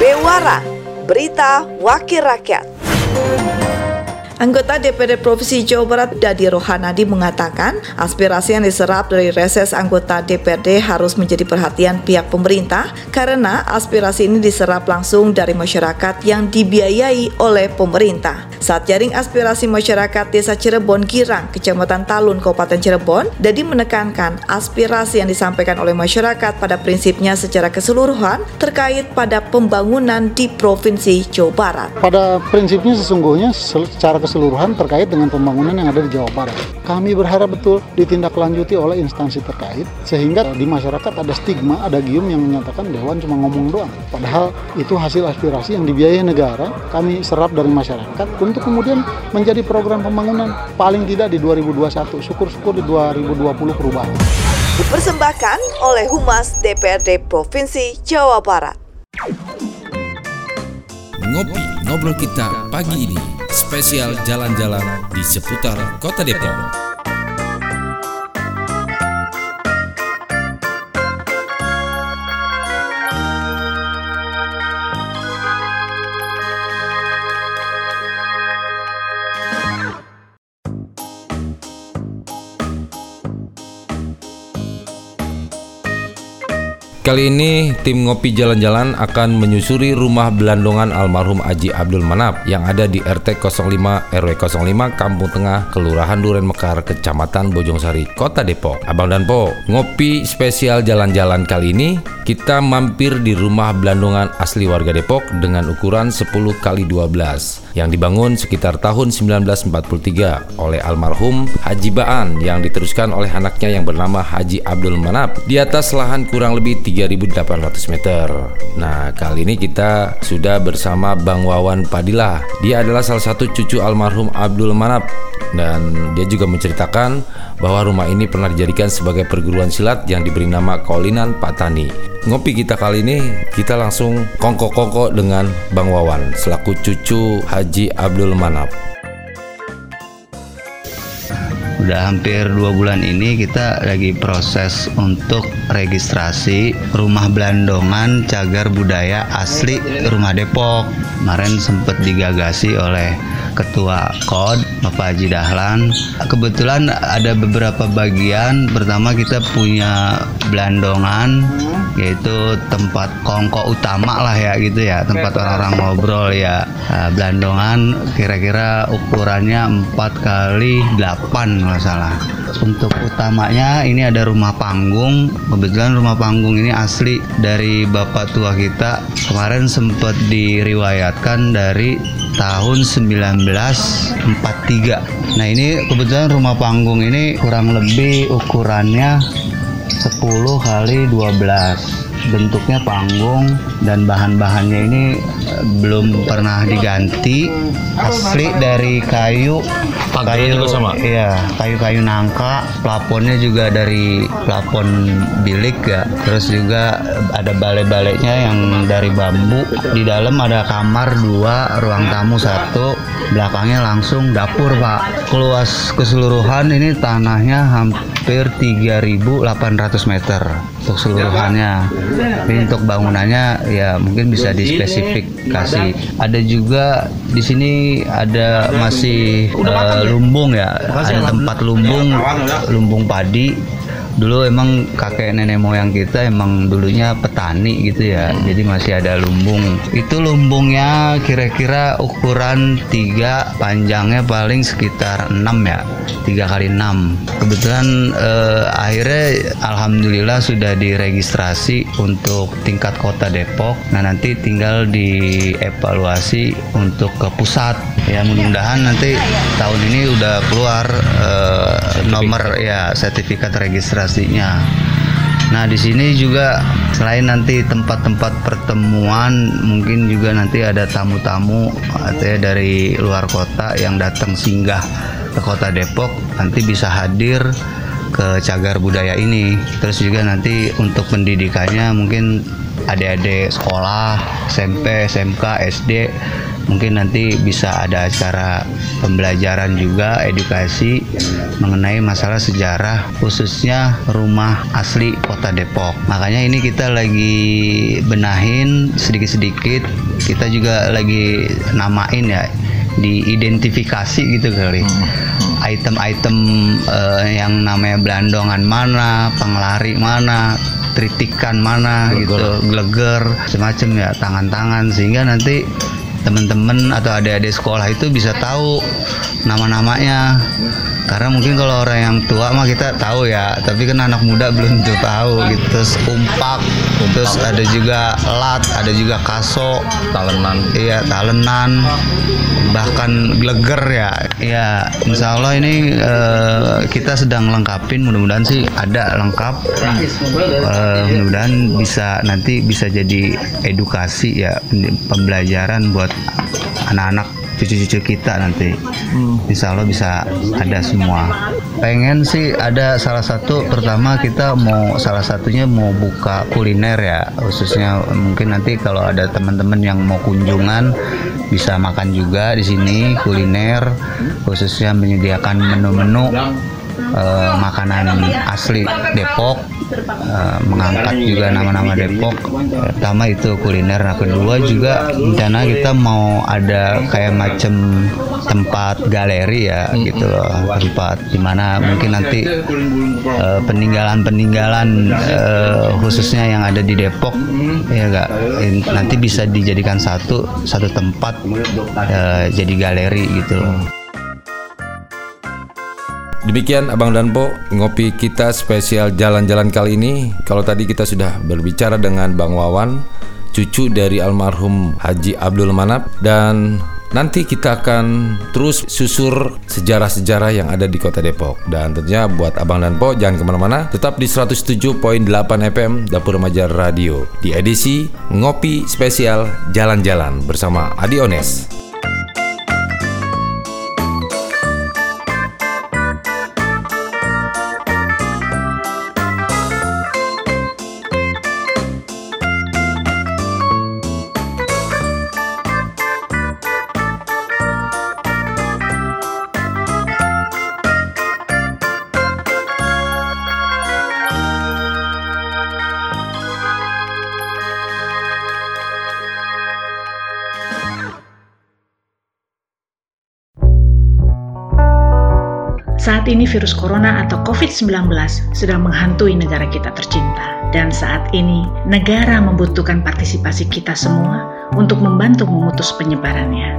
Bewara, Berita Wakil Rakyat. Anggota DPD Provinsi Jawa Barat Dadi Rohanadi mengatakan aspirasi yang diserap dari reses anggota DPRD harus menjadi perhatian pihak pemerintah karena aspirasi ini diserap langsung dari masyarakat yang dibiayai oleh pemerintah. Saat jaring aspirasi masyarakat Desa Cirebon Girang, Kecamatan Talun, Kabupaten Cirebon, Dadi menekankan aspirasi yang disampaikan oleh masyarakat pada prinsipnya secara keseluruhan terkait pada pembangunan di Provinsi Jawa Barat. Pada prinsipnya sesungguhnya secara terkait dengan pembangunan yang ada di Jawa Barat. Kami berharap betul ditindaklanjuti oleh instansi terkait sehingga di masyarakat ada stigma, ada gium yang menyatakan Dewan cuma ngomong doang. Padahal itu hasil aspirasi yang dibiayai negara, kami serap dari masyarakat untuk kemudian menjadi program pembangunan paling tidak di 2021. Syukur-syukur di 2020 perubahan. Dipersembahkan oleh Humas DPRD Provinsi Jawa Barat. Ngopi ngobrol kita pagi ini spesial jalan-jalan di seputar Kota Depok. Kali ini tim Ngopi Jalan-Jalan akan menyusuri rumah belandongan almarhum Aji Abdul Manap yang ada di RT 05 RW 05 Kampung Tengah, Kelurahan Duren Mekar, Kecamatan Bojongsari, Kota Depok. Abang dan Po, ngopi spesial jalan-jalan kali ini kita mampir di rumah belandongan asli warga Depok dengan ukuran 10 kali 12 yang dibangun sekitar tahun 1943 oleh almarhum Haji Baan yang diteruskan oleh anaknya yang bernama Haji Abdul Manap di atas lahan kurang lebih 3.800 meter. Nah, kali ini kita sudah bersama Bang Wawan Padilla. Dia adalah salah satu cucu almarhum Abdul Manap dan dia juga menceritakan bahwa rumah ini pernah dijadikan sebagai perguruan silat yang diberi nama Kolinan Patani. Ngopi kita kali ini kita langsung kongko-kongko dengan Bang Wawan selaku cucu Haji Abdul Manap. Udah hampir dua bulan ini kita lagi proses untuk registrasi rumah belandongan cagar budaya asli rumah Depok. Kemarin sempat digagasi oleh Ketua KOD Bapak Haji Dahlan. Kebetulan ada beberapa bagian. Pertama kita punya belandongan yaitu tempat kongko utama lah ya gitu ya tempat orang-orang ngobrol ya nah, belandongan kira-kira ukurannya 4 kali 8 kalau salah. Untuk utamanya ini ada rumah panggung. Kebetulan rumah panggung ini asli dari bapak tua kita. Kemarin sempat diriwayatkan dari tahun 1943 nah ini kebetulan rumah panggung ini kurang lebih ukurannya 10 kali 12 bentuknya panggung dan bahan-bahannya ini eh, belum pernah diganti. Asli dari kayu kayu sama? iya kayu-kayu nangka. Plafonnya juga dari plafon bilik ya. Terus juga ada balai-balainya yang dari bambu. Di dalam ada kamar dua ruang tamu satu. Belakangnya langsung dapur pak. Keluas keseluruhan ini tanahnya hampir 3.800 meter untuk seluruhannya. Tapi untuk bangunannya ya mungkin bisa dispesifikasi. Ada juga di sini ada masih uh, lumbung ya, ada tempat lumbung, lumbung padi dulu emang kakek nenek moyang kita emang dulunya petani gitu ya. Jadi masih ada lumbung. Itu lumbungnya kira-kira ukuran tiga panjangnya paling sekitar 6 ya. Tiga kali 6 kebetulan eh, akhirnya alhamdulillah sudah diregistrasi untuk tingkat kota Depok. Nah nanti tinggal dievaluasi untuk ke pusat. Ya mudah-mudahan nanti tahun ini udah keluar eh, nomor ya sertifikat registrasi pastinya. Nah, di sini juga selain nanti tempat-tempat pertemuan, mungkin juga nanti ada tamu-tamu artinya dari luar kota yang datang singgah ke Kota Depok nanti bisa hadir ke cagar budaya ini. Terus juga nanti untuk pendidikannya mungkin adik-adik sekolah, SMP, SMK, SD mungkin nanti bisa ada acara pembelajaran juga edukasi mengenai masalah sejarah khususnya rumah asli kota Depok. Makanya ini kita lagi benahin sedikit-sedikit. Kita juga lagi namain ya diidentifikasi gitu kali. Item-item uh, yang namanya belandongan mana penglari mana tritikan mana gitu gleger semacam ya tangan-tangan. Sehingga nanti teman-teman atau adik-adik sekolah itu bisa tahu nama-namanya. Karena mungkin kalau orang yang tua mah kita tahu ya tapi kan anak muda belum tuh tahu gitu. Terus umpak, terus ada juga lat ada juga kaso. Talenan. Iya talenan bahkan gleger ya. Ya insya Allah ini uh, kita sedang lengkapin. Mudah-mudahan sih ada lengkap. Uh, mudah-mudahan bisa nanti bisa jadi edukasi ya pembelajaran buat anak-anak cucu-cucu kita nanti. Hmm. insya Allah bisa ada semua. Pengen sih ada salah satu pertama kita mau salah satunya mau buka kuliner ya. Khususnya mungkin nanti kalau ada teman-teman yang mau kunjungan bisa makan juga di sini kuliner. Khususnya menyediakan menu-menu uh, makanan asli Depok uh, mengangkat juga nama-nama Depok. Pertama itu kuliner nah kedua juga rencana kita mau ada kayak macam tempat galeri ya gitu loh. Tempat di mana mungkin nanti uh, peninggalan-peninggalan uh, khususnya yang ada di Depok ya gak nanti bisa dijadikan satu satu tempat uh, jadi galeri gitu loh Demikian Abang Danpo ngopi kita spesial jalan-jalan kali ini. Kalau tadi kita sudah berbicara dengan Bang Wawan, cucu dari almarhum Haji Abdul Manap dan nanti kita akan terus susur sejarah-sejarah yang ada di kota Depok dan tentunya buat Abang dan Po jangan ke mana-mana tetap di 107.8 FM Dapur Remaja Radio di edisi Ngopi Spesial Jalan-Jalan bersama Adi Ones. Virus corona atau COVID-19 sedang menghantui negara kita tercinta. Dan saat ini, negara membutuhkan partisipasi kita semua untuk membantu memutus penyebarannya.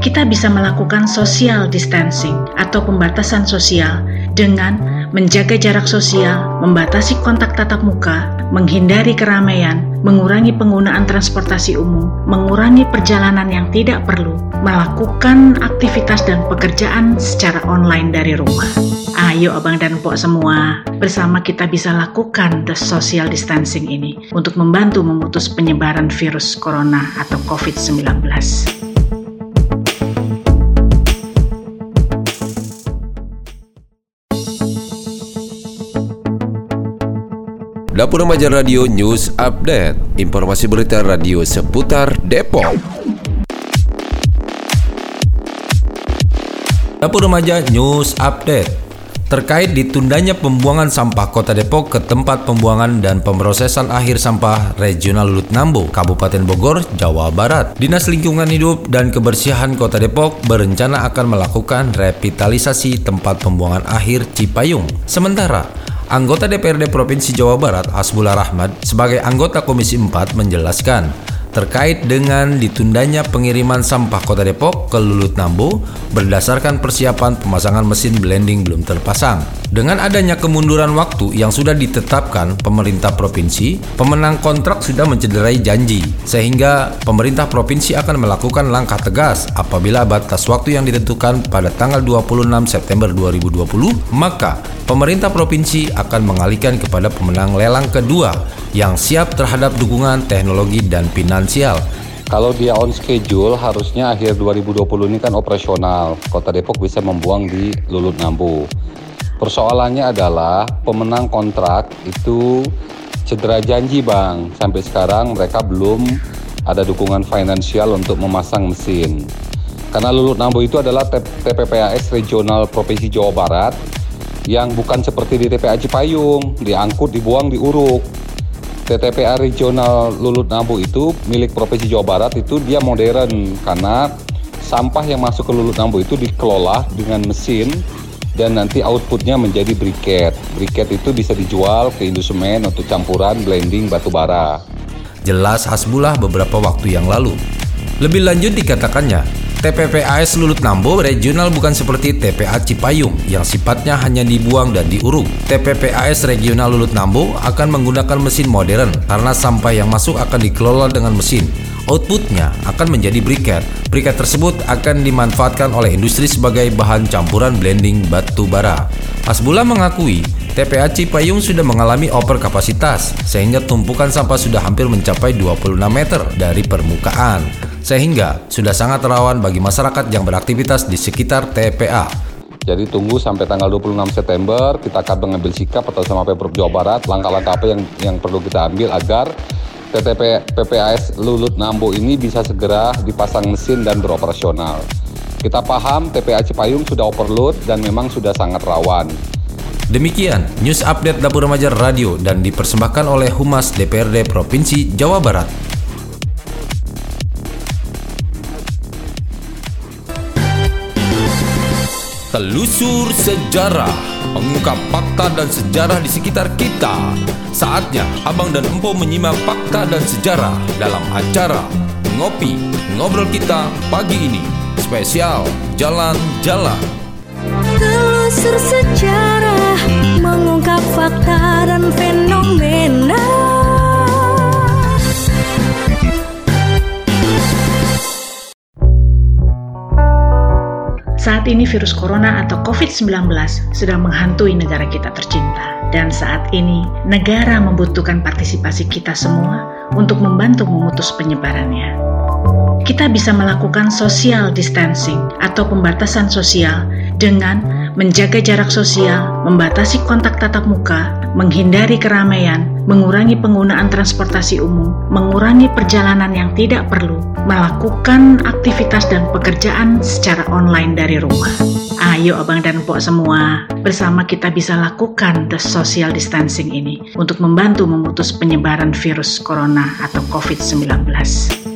Kita bisa melakukan social distancing atau pembatasan sosial dengan menjaga jarak sosial, membatasi kontak tatap muka, menghindari keramaian, mengurangi penggunaan transportasi umum, mengurangi perjalanan yang tidak perlu, melakukan aktivitas dan pekerjaan secara online dari rumah. Ayo abang dan pok semua, bersama kita bisa lakukan the social distancing ini untuk membantu memutus penyebaran virus corona atau COVID-19. Dapur Remaja Radio News Update Informasi berita radio seputar Depok Dapur Remaja News Update Terkait ditundanya pembuangan sampah Kota Depok ke tempat pembuangan dan pemrosesan akhir sampah Regional Lut Nambo, Kabupaten Bogor, Jawa Barat. Dinas Lingkungan Hidup dan Kebersihan Kota Depok berencana akan melakukan revitalisasi tempat pembuangan akhir Cipayung. Sementara, Anggota DPRD Provinsi Jawa Barat Asbullah Rahmat sebagai anggota Komisi 4 menjelaskan terkait dengan ditundanya pengiriman sampah Kota Depok ke Lulut Nambo berdasarkan persiapan pemasangan mesin blending belum terpasang. Dengan adanya kemunduran waktu yang sudah ditetapkan pemerintah provinsi, pemenang kontrak sudah mencederai janji, sehingga pemerintah provinsi akan melakukan langkah tegas apabila batas waktu yang ditentukan pada tanggal 26 September 2020, maka pemerintah provinsi akan mengalihkan kepada pemenang lelang kedua yang siap terhadap dukungan teknologi dan finansial. Kalau dia on schedule harusnya akhir 2020 ini kan operasional. Kota Depok bisa membuang di Lulut Nambu. Persoalannya adalah pemenang kontrak itu cedera janji bang. Sampai sekarang mereka belum ada dukungan finansial untuk memasang mesin. Karena Lulut Nambo itu adalah TPPAS regional Provinsi Jawa Barat yang bukan seperti di TPA Cipayung, diangkut, dibuang, diuruk. TTPA regional Lulut Nambo itu milik Provinsi Jawa Barat itu dia modern karena sampah yang masuk ke Lulut Nambo itu dikelola dengan mesin dan nanti outputnya menjadi briket. Briket itu bisa dijual ke Indosemen untuk campuran blending batu bara. Jelas Hasbullah beberapa waktu yang lalu. Lebih lanjut dikatakannya, TPPAS Lulut Nambo regional bukan seperti TPA Cipayung yang sifatnya hanya dibuang dan diuruk. TPPAS regional Lulut Nambo akan menggunakan mesin modern karena sampah yang masuk akan dikelola dengan mesin. Outputnya akan menjadi briket. Briket tersebut akan dimanfaatkan oleh industri sebagai bahan campuran blending batu bara. Hasbullah mengakui TPA Cipayung sudah mengalami overkapasitas sehingga tumpukan sampah sudah hampir mencapai 26 meter dari permukaan sehingga sudah sangat rawan bagi masyarakat yang beraktivitas di sekitar TPA. Jadi tunggu sampai tanggal 26 September kita akan mengambil sikap atau sama Pemprov Jawa Barat langkah-langkah apa yang yang perlu kita ambil agar TTP PPAS Lulut Nambo ini bisa segera dipasang mesin dan beroperasional. Kita paham TPA Cipayung sudah overload dan memang sudah sangat rawan. Demikian news update Dapur Remaja Radio dan dipersembahkan oleh Humas DPRD Provinsi Jawa Barat. Telusur sejarah Mengungkap fakta dan sejarah di sekitar kita. Saatnya Abang dan Empo menyimak fakta dan sejarah Dalam acara Ngopi Ngobrol Kita pagi ini. Spesial Jalan-Jalan Telusur sejarah Mengungkap fakta dan fenomena Saat ini virus corona atau COVID-19 sedang menghantui negara kita tercinta. Dan saat ini, negara membutuhkan partisipasi kita semua untuk membantu memutus penyebarannya. Kita bisa melakukan social distancing atau pembatasan sosial dengan menjaga jarak sosial, membatasi kontak tatap muka, menghindari keramaian, mengurangi penggunaan transportasi umum, mengurangi perjalanan yang tidak perlu, melakukan aktivitas dan pekerjaan secara online dari rumah. Ayo abang dan pok semua, bersama kita bisa lakukan the social distancing ini untuk membantu memutus penyebaran virus corona atau COVID-19.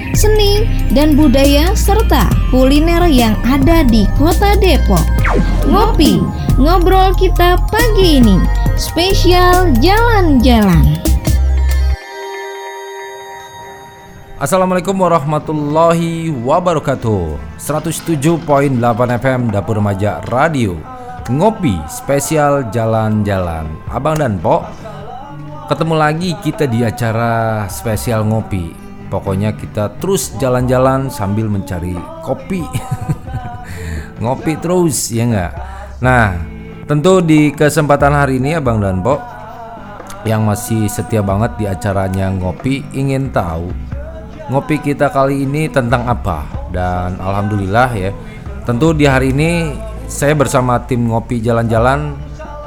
seni, dan budaya serta kuliner yang ada di Kota Depok. Ngopi, ngobrol kita pagi ini, spesial jalan-jalan. Assalamualaikum warahmatullahi wabarakatuh 107.8 FM Dapur Remaja Radio Ngopi spesial jalan-jalan Abang dan Pok Ketemu lagi kita di acara spesial ngopi. Pokoknya kita terus jalan-jalan sambil mencari kopi. ngopi terus ya enggak? Nah, tentu di kesempatan hari ini Abang dan Pok yang masih setia banget di acaranya ngopi ingin tahu ngopi kita kali ini tentang apa dan alhamdulillah ya tentu di hari ini saya bersama tim ngopi jalan-jalan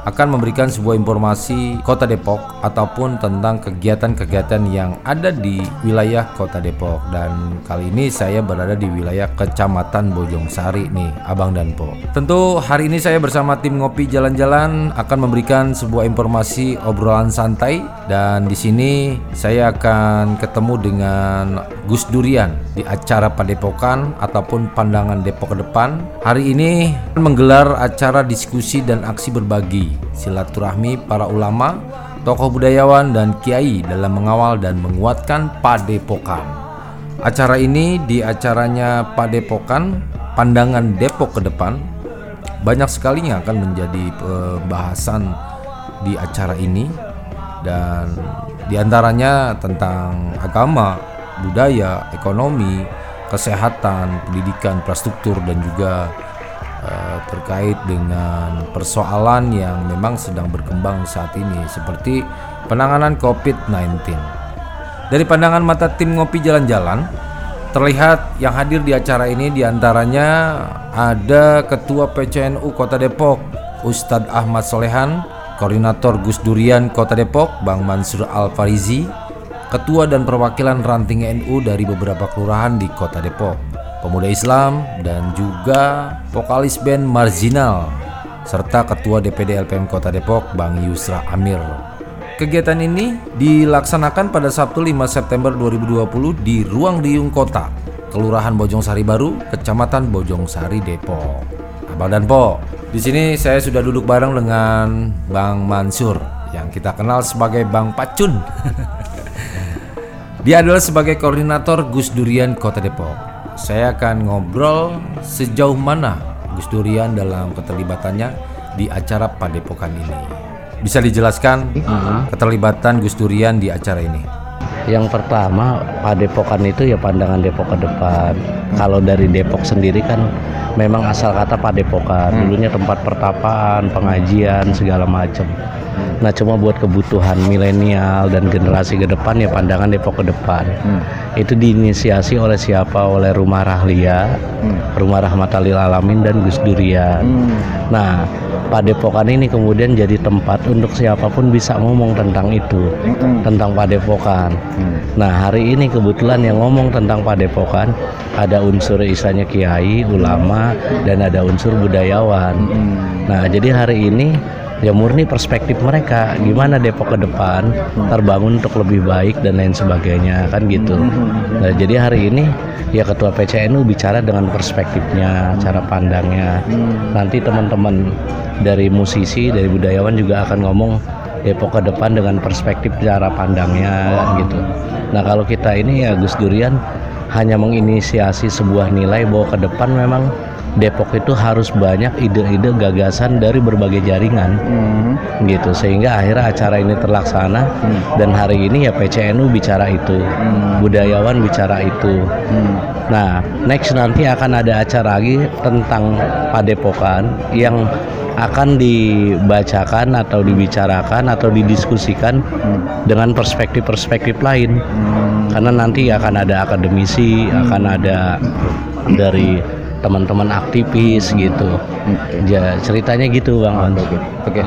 akan memberikan sebuah informasi Kota Depok ataupun tentang kegiatan-kegiatan yang ada di wilayah Kota Depok dan kali ini saya berada di wilayah Kecamatan Bojong Sari nih Abang dan Po. Tentu hari ini saya bersama tim ngopi jalan-jalan akan memberikan sebuah informasi obrolan santai dan di sini saya akan ketemu dengan Gus Durian di acara Padepokan ataupun Pandangan Depok ke depan. Hari ini menggelar acara diskusi dan aksi berbagi silaturahmi para ulama, tokoh budayawan dan kiai dalam mengawal dan menguatkan Padepokan. Acara ini di acaranya Padepokan, pandangan Depok ke depan banyak sekali yang akan menjadi pembahasan di acara ini dan di antaranya tentang agama, budaya, ekonomi, kesehatan, pendidikan, infrastruktur dan juga uh, terkait dengan persoalan yang memang sedang berkembang saat ini seperti penanganan COVID-19. Dari pandangan mata tim ngopi jalan-jalan, terlihat yang hadir di acara ini di antaranya ada Ketua PCNU Kota Depok, Ustadz Ahmad Solehan, Koordinator Gus Durian Kota Depok, Bang Mansur Al Farizi, ketua dan perwakilan ranting NU dari beberapa kelurahan di Kota Depok, pemuda Islam, dan juga vokalis band Marginal, serta ketua DPD LPM Kota Depok, Bang Yusra Amir. Kegiatan ini dilaksanakan pada Sabtu 5 September 2020 di Ruang Diung Kota, Kelurahan Bojong Sari Baru, Kecamatan Bojong Sari, Depok. Abang dan Po, di sini saya sudah duduk bareng dengan Bang Mansur yang kita kenal sebagai Bang Pacun. Dia adalah sebagai koordinator Gus Durian Kota Depok. Saya akan ngobrol sejauh mana Gus Durian dalam keterlibatannya di acara Padepokan ini. Bisa dijelaskan uh-huh. keterlibatan Gus Durian di acara ini? Yang pertama, Padepokan itu ya pandangan Depok ke depan. Kalau dari Depok sendiri kan memang asal kata Padepokan. Hmm. Dulunya tempat pertapaan, pengajian, segala macam. Nah cuma buat kebutuhan milenial dan generasi ke depan ya pandangan Depok ke depan. Hmm. Itu diinisiasi oleh siapa? Oleh Rumah Rahlia, hmm. Rumah Rahmatalil Alamin dan Gus Durian. Hmm. Nah Padepokan ini kemudian jadi tempat untuk siapa pun bisa ngomong tentang itu, hmm. tentang Padepokan. Hmm. Nah hari ini kebetulan yang ngomong tentang Padepokan ada unsur isanya kiai, ulama, dan ada unsur budayawan. Hmm. Nah jadi hari ini ya murni perspektif mereka. Gimana Depok ke depan terbangun untuk lebih baik dan lain sebagainya kan gitu. Nah, jadi hari ini ya ketua PCNU bicara dengan perspektifnya cara pandangnya. Nanti teman-teman dari musisi dari budayawan juga akan ngomong Depok ke depan dengan perspektif cara pandangnya kan gitu. Nah kalau kita ini ya Gus Durian hanya menginisiasi sebuah nilai bahwa ke depan memang Depok itu harus banyak ide-ide gagasan dari berbagai jaringan hmm. gitu sehingga akhirnya acara ini terlaksana hmm. dan hari ini ya PCNU bicara itu hmm. budayawan bicara itu hmm. nah next nanti akan ada acara lagi tentang Padepokan yang akan dibacakan atau dibicarakan atau didiskusikan hmm. dengan perspektif-perspektif lain hmm. karena nanti akan ada akademisi hmm. akan ada dari teman-teman aktivis gitu. Okay. Ya, ceritanya gitu Bang. Oke. Okay. Okay.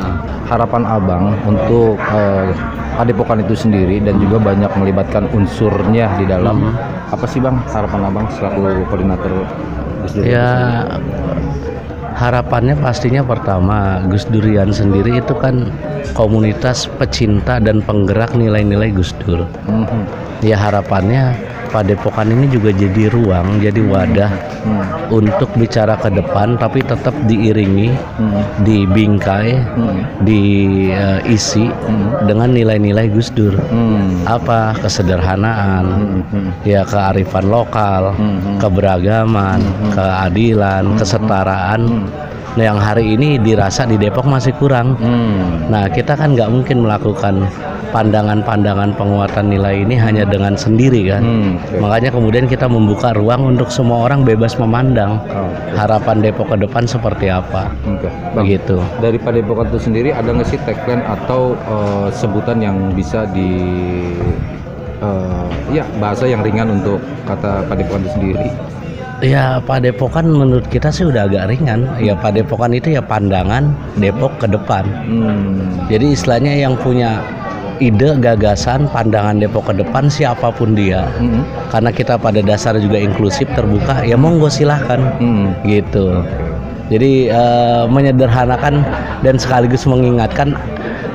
Harapan Abang untuk uh, Padepokan itu sendiri dan juga banyak melibatkan unsurnya di dalam. Hmm. Apa sih Bang harapan Abang selaku koordinator Ya harapannya pastinya pertama Gus Durian sendiri itu kan komunitas pecinta dan penggerak nilai-nilai Gus Dur. -hmm. Ya harapannya Padepokan ini juga jadi ruang, jadi wadah hmm. untuk bicara ke depan, tapi tetap diiringi, hmm. dibingkai, hmm. diisi hmm. dengan nilai-nilai Gus Dur. Hmm. Apa kesederhanaan, hmm. hmm. ya kearifan lokal, hmm. hmm. keberagaman, hmm. keadilan, hmm. kesetaraan. Hmm. Nah, yang hari ini dirasa di Depok masih kurang. Hmm. Nah, kita kan nggak mungkin melakukan pandangan-pandangan penguatan nilai ini hanya dengan sendiri kan. Hmm, okay. Makanya kemudian kita membuka ruang untuk semua orang bebas memandang oh, okay. harapan Depok ke depan seperti apa. Okay. Begitu. Dari Depok itu sendiri ada nggak sih tagline atau uh, sebutan yang bisa di uh, ya bahasa yang ringan untuk kata Padepokan itu sendiri? Ya Padepokan menurut kita sih udah agak ringan. Ya Padepokan itu ya pandangan Depok ke depan. Hmm. Jadi istilahnya yang punya ide, gagasan, pandangan Depok ke depan siapa pun dia. Mm-hmm. Karena kita pada dasar juga inklusif, terbuka, ya monggo silahkan, mm-hmm. gitu. Jadi uh, menyederhanakan dan sekaligus mengingatkan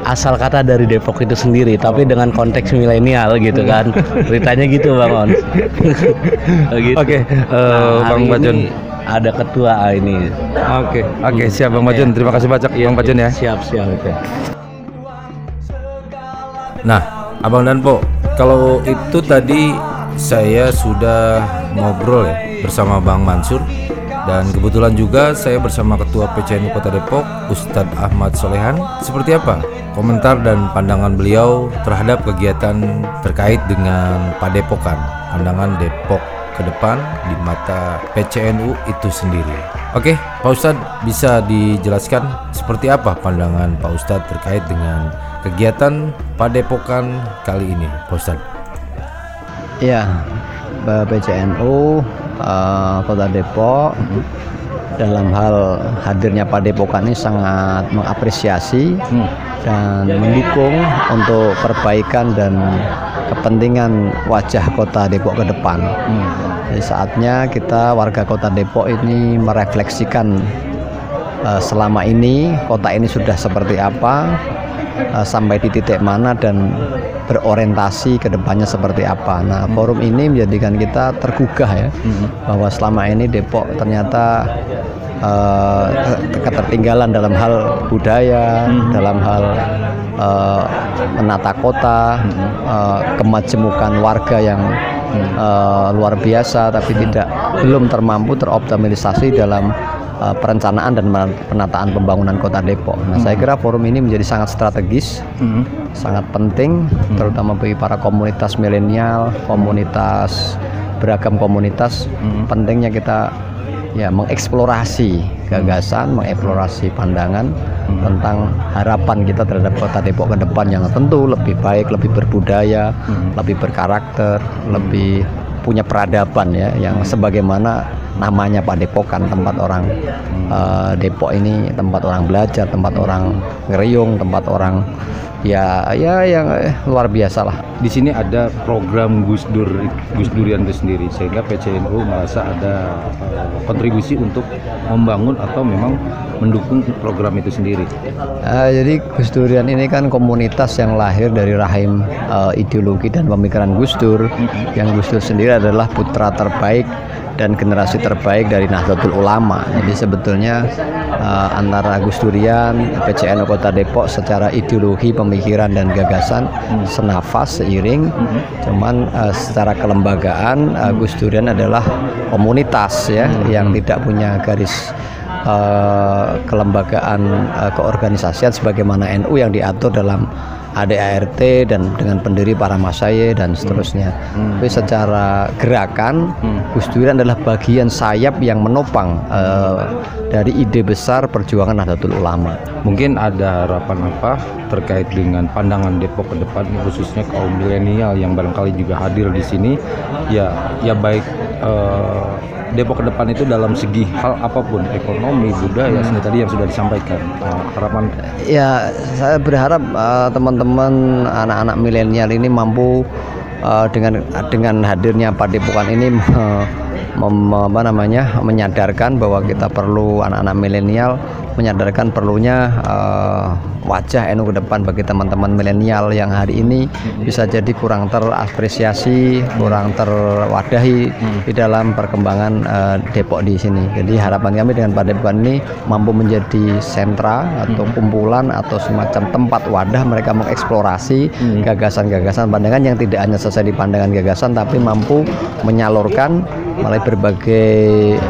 asal kata dari Depok itu sendiri, tapi dengan konteks milenial gitu kan. Ceritanya gitu Bang On. gitu. Oke, okay, uh, eh, nah, Bang Bajun ada ketua ini. Oke, okay, oke okay, siap Bang Bajun. Terima kasih banyak ya, Bang Bajun ya. Siap, siap. Okay. Nah, Abang dan Po, kalau itu tadi saya sudah ngobrol ya bersama Bang Mansur Dan kebetulan juga saya bersama Ketua PCNU Kota Depok, Ustadz Ahmad Solehan. Seperti apa komentar dan pandangan beliau terhadap kegiatan terkait dengan Padepokan, pandangan Depok ke depan di mata PCNU itu sendiri. Oke, Pak Ustadz bisa dijelaskan seperti apa pandangan Pak Ustadz terkait dengan kegiatan Padepokan kali ini, Pak Ustadz? Ya, PCNU uh, Kota Depok dalam hal hadirnya Padepokan ini sangat mengapresiasi hmm. dan mendukung untuk perbaikan dan kepentingan wajah Kota Depok ke depan. Hmm. Jadi saatnya kita warga Kota Depok ini merefleksikan uh, selama ini kota ini sudah seperti apa, uh, sampai di titik mana dan berorientasi ke depannya seperti apa. Nah, hmm. forum ini menjadikan kita tergugah ya hmm. bahwa selama ini Depok ternyata uh, ketertinggalan dalam hal budaya, hmm. dalam hal uh, menata kota, hmm. uh, kemajemukan warga yang uh, luar biasa tapi hmm. tidak belum termampu teroptimalisasi dalam uh, perencanaan dan penataan pembangunan Kota Depok. Nah, hmm. saya kira forum ini menjadi sangat strategis, hmm. sangat penting, hmm. terutama bagi para komunitas milenial, komunitas beragam komunitas. Hmm. Pentingnya kita ya mengeksplorasi gagasan, hmm. mengeksplorasi pandangan hmm. tentang harapan kita terhadap Kota Depok ke depan yang tentu lebih baik, lebih berbudaya, hmm. lebih berkarakter, hmm. lebih punya peradaban ya yang sebagaimana namanya Padepokan tempat orang uh, Depok ini tempat orang belajar tempat orang ngeriung tempat orang ya ya yang eh, luar biasa lah di sini ada program Gus Dur Gus Durian itu sendiri sehingga PCNU merasa ada uh, kontribusi untuk membangun atau memang mendukung program itu sendiri. Uh, jadi Gus Durian ini kan komunitas yang lahir dari rahim uh, ideologi dan pemikiran Gus Dur. Mm -hmm. Yang Gus Dur sendiri adalah putra terbaik dan generasi terbaik dari Nahdlatul Ulama. Jadi sebetulnya uh, antara Gus Durian, PCN Kota Depok secara ideologi, pemikiran dan gagasan senafas seiring. Cuman uh, secara kelembagaan uh, Gus Durian adalah komunitas ya yang tidak punya garis uh, kelembagaan uh, keorganisasian sebagaimana NU yang diatur dalam ADART dan dengan pendiri para masaye dan seterusnya. Hmm. Tapi secara gerakan hmm. Gus Durian adalah bagian sayap yang menopang uh, dari ide besar perjuangan Nahdlatul Ulama. Mungkin ada harapan apa terkait dengan pandangan Depok ke depan khususnya kaum milenial yang barangkali juga hadir di sini ya ya baik uh, Depok ke depan itu dalam segi hal apa pun ekonomi budaya hmm. tadi yang sudah disampaikan uh, harapan ya saya berharap uh, teman-teman anak-anak milenial ini mampu uh, dengan dengan hadirnya Padepokan ini uh, mem, apa namanya menyadarkan bahwa kita perlu anak-anak milenial menyadarkan perlunya uh, wajah NU ke depan bagi teman-teman milenial yang hari ini bisa jadi kurang terapresiasi, kurang terwadahi hmm. di dalam perkembangan uh, Depok di sini. Jadi harapan kami dengan Padepokan ini mampu menjadi sentra atau hmm. kumpulan atau semacam tempat wadah mereka mengeksplorasi hmm. gagasan-gagasan pandangan yang tidak hanya selesai di pandangan gagasan tapi mampu menyalurkan melalui berbagai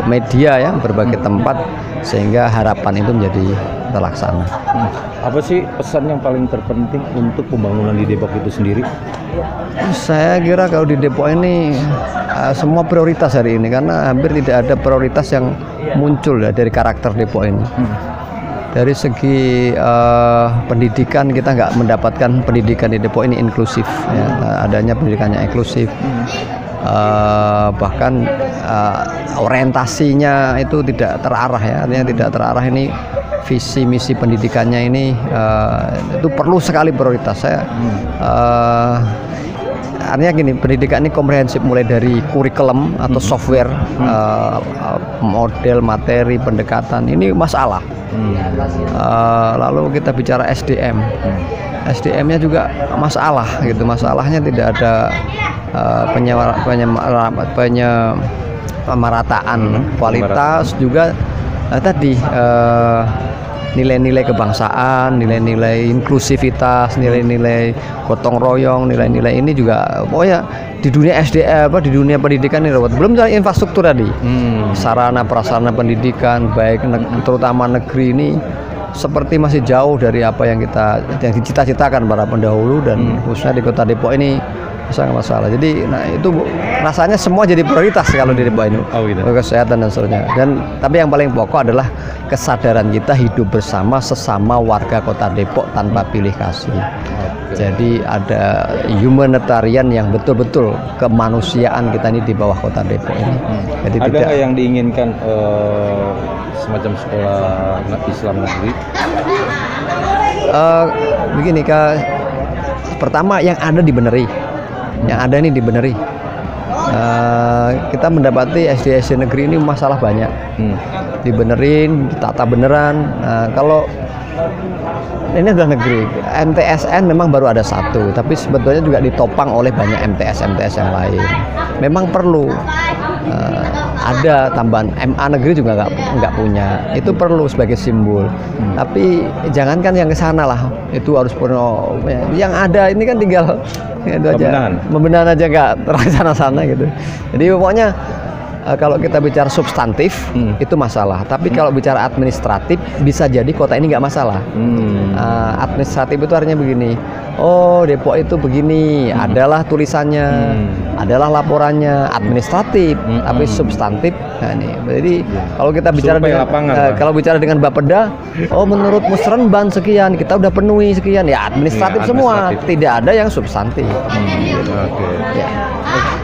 media ya, berbagai tempat sehingga harapan itu menjadi terlaksana. Hmm. Apa sih pesan yang paling terpenting untuk pembangunan di Depok itu sendiri? Saya kira kalau di Depok ini uh, semua prioritas hari ini karena hampir tidak ada prioritas yang muncul ya dari karakter Depok ini. Hmm. Dari segi uh, pendidikan kita nggak mendapatkan pendidikan di Depok ini inklusif, ya. adanya pendidikannya inklusif. Hmm uh, bahkan uh, orientasinya itu tidak terarah ya artinya tidak terarah ini visi misi pendidikannya ini uh, itu perlu sekali prioritas saya uh, artinya gini pendidikan ini komprehensif mulai dari kurikulum atau hmm. software hmm. Uh, model materi pendekatan ini masalah hmm. uh, lalu kita bicara SDM hmm. SDM-nya juga masalah gitu masalahnya tidak ada uh, pemerataan hmm, kualitas juga uh, tadi uh, nilai-nilai kebangsaan, nilai-nilai inklusivitas, nilai-nilai gotong royong, nilai-nilai ini juga pokoknya di dunia SDM apa di dunia pendidikan ini rawat. Belum soal infrastruktur tadi. Sarana prasarana pendidikan baik terutama negeri ini seperti masih jauh dari apa yang kita yang dicita-citakan para pendahulu dan khususnya di Kota Depok ini sangat masalah. Jadi nah itu rasanya semua jadi prioritas kalau di Depok ini. Oh, gitu. Kesehatan dan seterusnya. Dan tapi yang paling pokok adalah kesadaran kita hidup bersama sesama warga Kota Depok tanpa pilih kasih. Jadi ada humanitarian yang betul-betul kemanusiaan kita ini di bawah Kota Depok ini. Jadi Ada tidak yang diinginkan eh, semacam sekolah Islam negeri? Eh, begini ke pertama yang ada dibeneri. Yang ada ini dibeneri. Eh, kita mendapati SD SD negeri ini masalah banyak. Dibenerin ditata beneran. Nah, kalau ini adalah negeri. MTSN memang baru ada satu tapi sebetulnya juga ditopang oleh banyak MTS MTS yang lain. Memang perlu eh, ada tambahan MA negeri juga nggak nggak punya. Itu perlu sebagai simbol. Tapi jangankan yang ke sana lah itu harus penuh yang ada ini kan tinggal itu aja. Membenahan aja nggak terlaksana sana gitu. Jadi pokoknya eh, kalau kita bicara substantif itu masalah. Tapi kalau bicara administratif bisa jadi kota ini nggak masalah. Eh, administratif itu artinya begini. Oh Depok itu begini. Adalah tulisannya adalah laporannya. Administratif tapi substantif. Nah ini. Jadi kalau kita bicara Survei dengan lapangan, Pak. kalau bicara dengan Bapeda oh menurut Musrenban sekian kita udah penuhi sekian. Ya administratif semua. administratif. tidak ada yang substantif. Oke. Ya.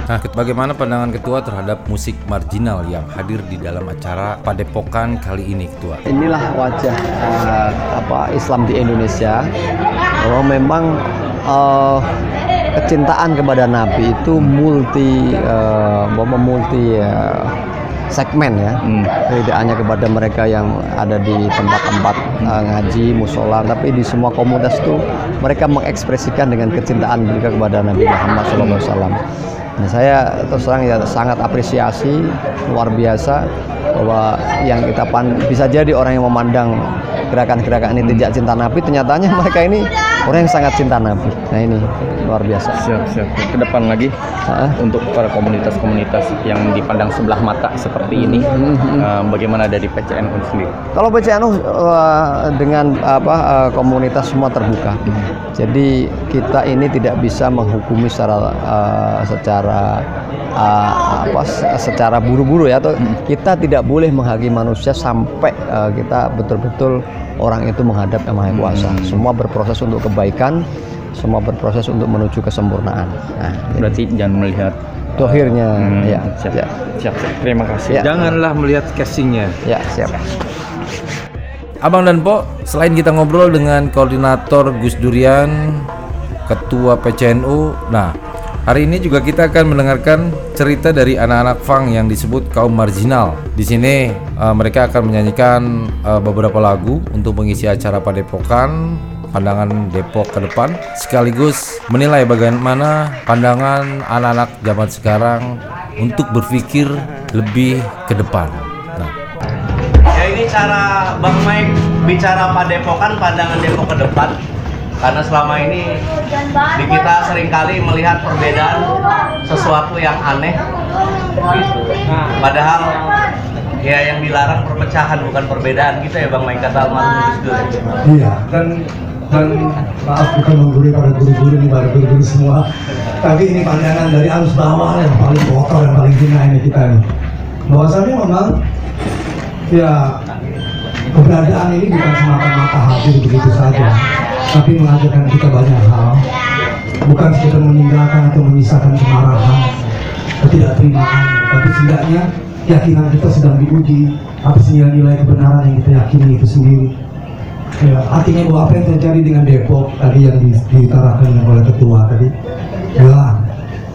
Nah, bagaimana pandangan ketua terhadap musik marginal yang hadir di dalam acara Padepokan kali ini, ketua? inilah wajah eh, apa Islam di Indonesia. Bahwa memang eh, kecintaan kepada Nabi itu multi bahwa multi eh, segmen ya. Tidak hanya kepada mereka yang ada di tempat-tempat eh, ngaji musola tapi di semua komunitas itu mereka mengekspresikan dengan kecintaan mereka kepada Nabi Muhammad SAW Nah, saya terus terang ya sangat apresiasi luar biasa bahwa yang kita pan bisa jadi orang yang memandang gerakan-gerakan ini tidak cinta Nabi, ternyatanya mereka ini orang yang sangat cinta Nabi. Nah ini luar biasa. Siap, siap. Ke depan lagi untuk para komunitas-komunitas yang dipandang sebelah mata seperti ini, eh, bagaimana dari PCNU sendiri? Kalau PCNU uh, dengan apa uh, komunitas semua terbuka. Jadi kita ini tidak bisa menghukumi secara uh, secara uh, apa se- secara buru-buru ya atau kita tidak boleh menghakimi manusia sampai uh, kita betul-betul orang itu menghadap Yang Maha Kuasa. Semua berproses untuk kebaikan, semua berproses untuk menuju kesempurnaan. Nah, Berarti jangan melihat dohirnya ya, siap, ya. siap, siap. Terima kasih. Ya. Janganlah melihat casingnya. Ya, siap. Abang dan Po, selain kita ngobrol dengan koordinator Gus Durian, ketua PCNU, nah hari ini juga kita akan mendengarkan cerita dari anak-anak Fang yang disebut kaum marginal. Di sini eh, mereka akan menyanyikan eh, beberapa lagu untuk mengisi acara Padepokan pandangan Depok ke depan sekaligus menilai bagaimana pandangan anak-anak zaman sekarang untuk berpikir lebih ke depan. Nah, Ya ini cara Bang Mike bicara padepokan pandangan Depok ke depan karena selama ini di kita sering kali melihat perbedaan sesuatu yang aneh gitu. Padahal ya yang dilarang perpecahan bukan perbedaan gitu ya Bang Mike kata almarhum Gus. Iya, dan dan maaf bukan menggurui pada guru-guru ini pada guru-guru semua, tapi ini pandangan dari arus bawah yang paling kotor yang paling hina ini kita nih. Bahwasannya memang ya keberadaan ini bukan semata-mata hadir begitu saja, tapi mengajarkan kita banyak hal. Bukan sekedar meninggalkan atau memisahkan kemarahan, ketidakterimaan, tapi setidaknya keyakinan kita sedang diuji apa sih nilai-nilai kebenaran yang kita yakini itu sendiri. Ya, artinya bahwa apa yang terjadi dengan Depok tadi yang di- diutarakan oleh ketua tadi, ya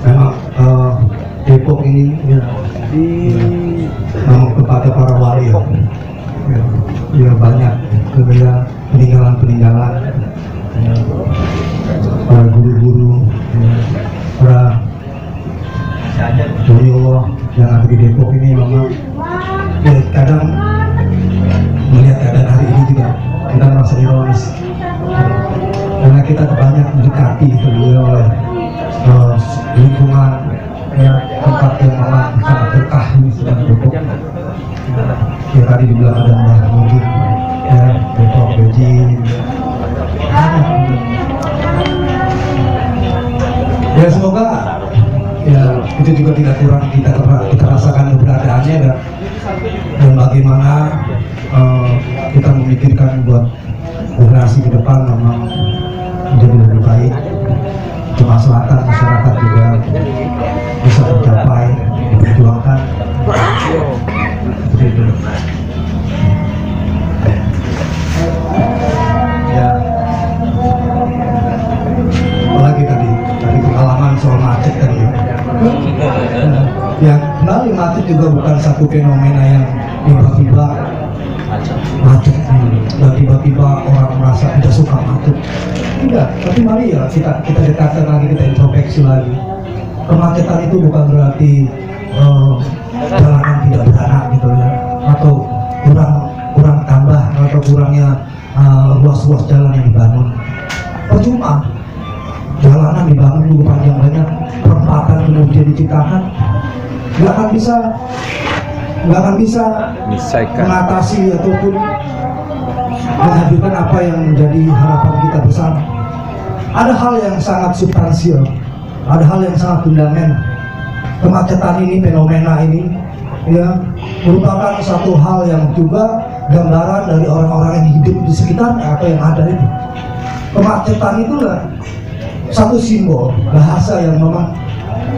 memang eh, Depok ini ya, memang tempatnya para wali ya, ya banyak. Berbeda peninggalan-peninggalan. Para guru-guru para dari Allah yang ada di Depok ini memang ya kadang melihat keadaan hari ini juga kita merasa ironis. Karena kita banyak mendekati terlebih oleh uh, lingkungan ya, tempat yang memang sangat berkah ini sedang ya tadi dibilang ada Mbah Mungkin ya Depok Beji ya semoga ya itu juga tidak kurang kita kita rasakan keberadaannya dan dan bagaimana uh, kita memikirkan buat generasi ke depan memang menjadi lebih baik. Kemaslahatan masyarakat juga bisa tercapai diperjuangkan ya. Apalagi tadi pengalaman soal macet tadi ya. Ya juga bukan satu fenomena yang tiba-tiba macet tiba-tiba orang merasa tidak suka macet tidak tapi mari ya kita kita dekatkan lagi kita introspeksi lagi. Kemacetan itu bukan berarti uh, jalanan tidak beranak gitu ya. Atau kurang kurang tambah atau kurangnya ruas-ruas uh, jalan yang dibangun. Percuma. Jalanan dibangun juga panjang banyak perempatan kemudian diciptakan. Nggak akan bisa nggak akan bisa mengatasi ataupun menghadirkan apa yang menjadi harapan kita bersama. Ada hal yang sangat substansial, ada hal yang sangat fundamental. Kemacetan ini, fenomena ini, ya merupakan satu hal yang juga gambaran dari orang-orang yang hidup di sekitarnya atau yang ada itu. Kemacetan itu satu simbol bahasa yang memang